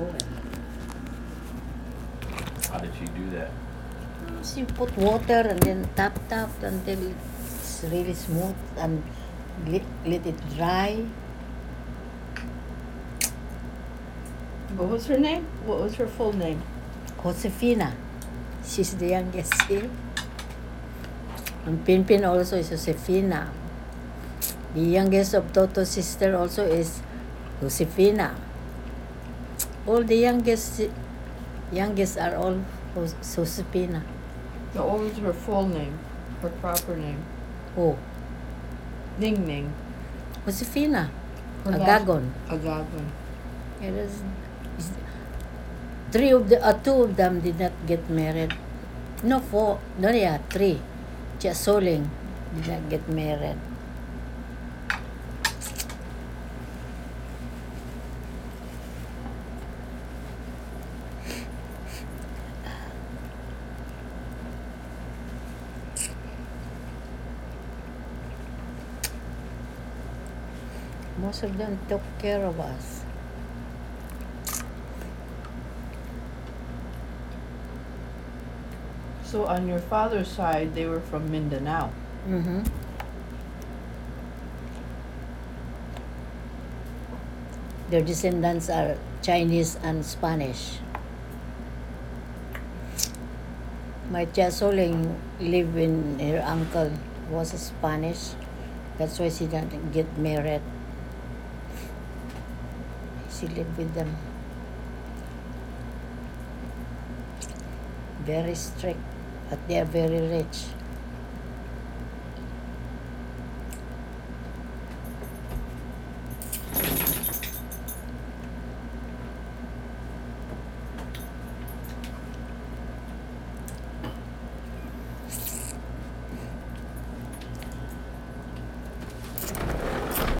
soil. How did she do that? She put water and then tap tap until it's really smooth and let, let it dry. What was her name? What was her full name? Josefina. She's the youngest here. And Pinpin also is Josefina. The youngest of Toto's sister also is Josefina. All the youngest youngest are all Jos- Josefina. No, what was her full name? Her proper name? Oh, Ning Ning. Josefina. Her last- Agagon. Agagon. It is, is- three of the uh, two of them did not get married. No, four. No, yeah, three. Just Soling did not get married. Most of them took care of us. So on your father's side, they were from Mindanao. Mm-hmm. Their descendants are Chinese and Spanish. My tia Soling lived in her uncle was Spanish. That's why she didn't get married. She lived with them. Very strict, but they are very rich.